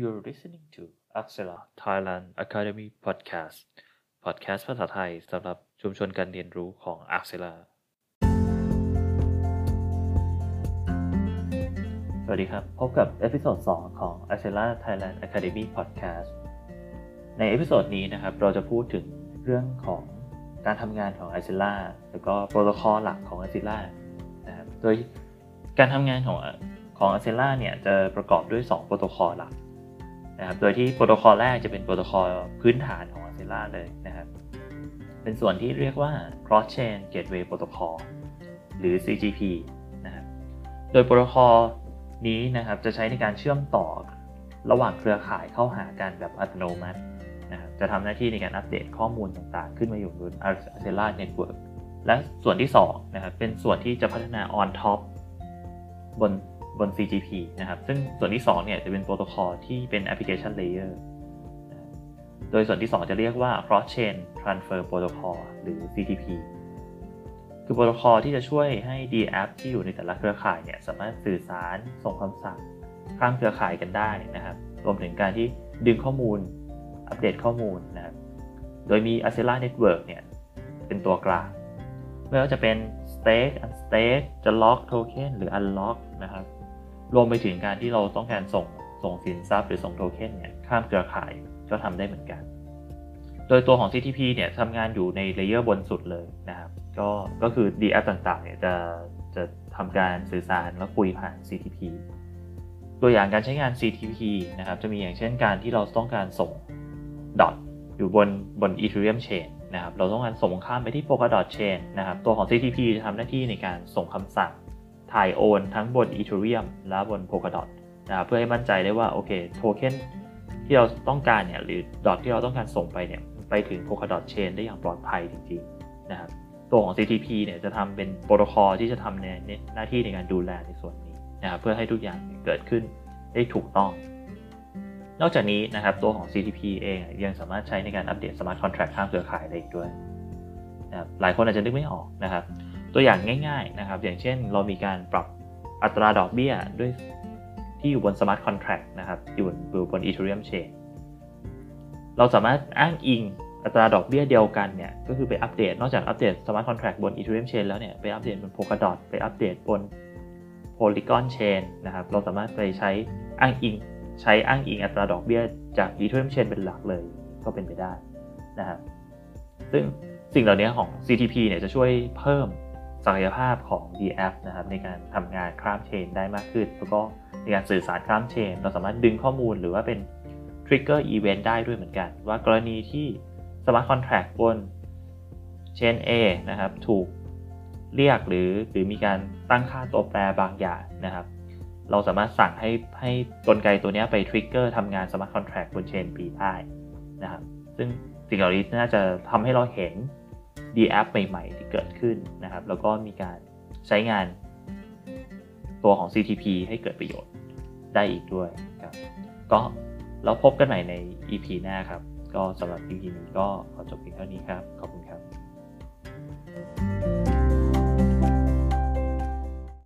You're listening to Axelar Thailand Academy Podcast Podcast ภาษาไทยสำหรับชุมชนการเรียนรู้ของ Axela สวัสดีครับ พบกับเอพิโซด2ของ Axela Thailand Academy Podcast ใน episode นี้นะครับ เราจะพูดถึงเรื่องของการทำงานของ Axela แล้วก็โปรโตคอลหลักของ Axela นะครับ โดยการทำงานของของ Axela เนี่ยจะประกอบด้วย 2 โปรโตคอลหลัก นะครับโดยที่โปรโตคอลแรกจะเป็นโปรโตคอลพื้นฐานของ Axela เลยนะครับเป็นส่วนที่เรียกว่า Cross Chain Gateway Protocol หรือ CGP นะครับโดยโปรโตคอลนี้นะครับจะใช้ในการเชื่อมต่อระหว่างเครือข่ายเข้าหากันแบบอัตโนมัตินะครับจะทำหน้าที่ในการอัปเดตข้อมูลต่างๆ ขึ้นมาอยู่บน Axelar Network และส่วนที่2นะครับเป็นส่วนที่จะพัฒนา on top บน บน CGP นะครับ ซึ่งส่วนที่2เนี่ยจะเป็นโปรโตคอลที่เป็น application layer นะครับโดยส่วนที่ 2 จะเรียกว่า cross chain transfer protocol หรือ CTP คือโปรโตคอลที่จะช่วยให้ DApp ที่อยู่ในแต่ละเครือข่ายเนี่ยสามารถสื่อสารส่งคำสั่งข้ามเครือข่ายกันได้นะครับ รวมถึงการที่ดึงข้อมูล อัปเดตข้อมูลนะครับ โดยมี Axelar Network เนี่ยเป็นตัวกลางไม่ว่าจะเป็น stake unstake จะ lock token หรือ unlock นะครับ รวมไปถึงการที่เราต้องการส่งส่งสินทรัพย์หรือส่งโทเค็นเนี่ยข้ามเครือข่ายก็ทำได้เหมือนกัน โดยตัวของ CTP เนี่ยทำงานอยู่ใน layer บนสุดเลยนะครับ ก็ก็คือ DApp ต่างๆเนี่ยจะจะทำการสื่อสารและคุยผ่าน CTP ตัวอย่างการใช้งาน CTP นะครับ จะมีอย่างเช่นการที่เราต้องการส่ง dot อยู่บนบน Ethereum Chain นะครับ เราต้องการส่งข้ามไปที่ Polkadot Chain นะครับ ตัวของ CTP จะทำหน้าที่ในการส่งคำสั่ง ถ่ายโอนทั้งบน Ethereum และบน Polkadot นะเพื่อให้มั่นใจได้ว่าโอเคโทเค็นที่เราต้องการเนี่ยหรือดอทที่เราต้องการส่งไปเนี่ยไปถึง Polkadot Chain ได้อย่างปลอดภัยจริงๆนะครับตัวของ CTP เนี่ยจะทำเป็นโปรโตคอลที่จะทำในหน้าที่ในการดูแลในส่วนนี้นะครับเพื่อให้ทุกอย่างเกิดขึ้นได้ถูกต้อง นอกจากนี้นะครับตัวของ CTP เองยังสามารถใช้ในการอัปเดต Smart Contract ข้ามเครือข่ายได้อีกด้วยนะครับหลายคนอาจจะนึกไม่ออกนะครับ ตัวอย่างง่าย ๆนะครับ อย่างเช่น เรามีการปรับอัตราดอกเบี้ยด้วยที่อยู่บน Smart Contract นะครับอยู่บนอยู่บน Ethereum Chain เราสามารถอ้างอิงอัตราดอกเบี้ยเดียวกันเนี่ยก็คือไปอัปเดต นอกจากอัปเดต Smart Contract บน Ethereum Chain แล้วเนี่ยไปอัปเดตบน Polkadot ไปอัปเดตบน Polygon Chain นะครับเราสามารถไปใช้อ้างอิง ใช้อ้างอิงอัตราดอกเบี้ยจาก Ethereum Chain เป็นหลักเลยก็เป็นไปได้นะครับซึ่งสิ่งเหล่านี้ของ CTP เนี่ยจะช่วยเพิ่ม ศักยภาพของ DApp นะครับในการทำงานข้ามเชนได้มากขึ้น แล้วก็ในการสื่อสารข้ามเชน เราสามารถดึงข้อมูลหรือว่าเป็น trigger event ได้ด้วยเหมือนกัน ว่ากรณีที่ smart contract บน chain A นะครับถูกเรียกหรือหรือมีการตั้งค่าตัวแปรบางอย่างนะครับ เราสามารถสั่งให้ให้กลไกตัวนี้ไป trigger ทำงาน smart contract บน chain B ได้นะครับ ซึ่งสิ่งเหล่านี้น่าจะทำให้เราเห็น ดีแอปใหม่ ๆ ที่เกิดขึ้นนะครับ แล้วก็มีการใช้งานตัวของ CTP ให้เกิดประโยชน์ได้อีกด้วยครับ ก็แล้วพบกันใหม่ใน EP หน้าครับ ก็สำหรับ EP นี้ก็ขอจบเพียงเท่านี้ครับ ขอบคุณ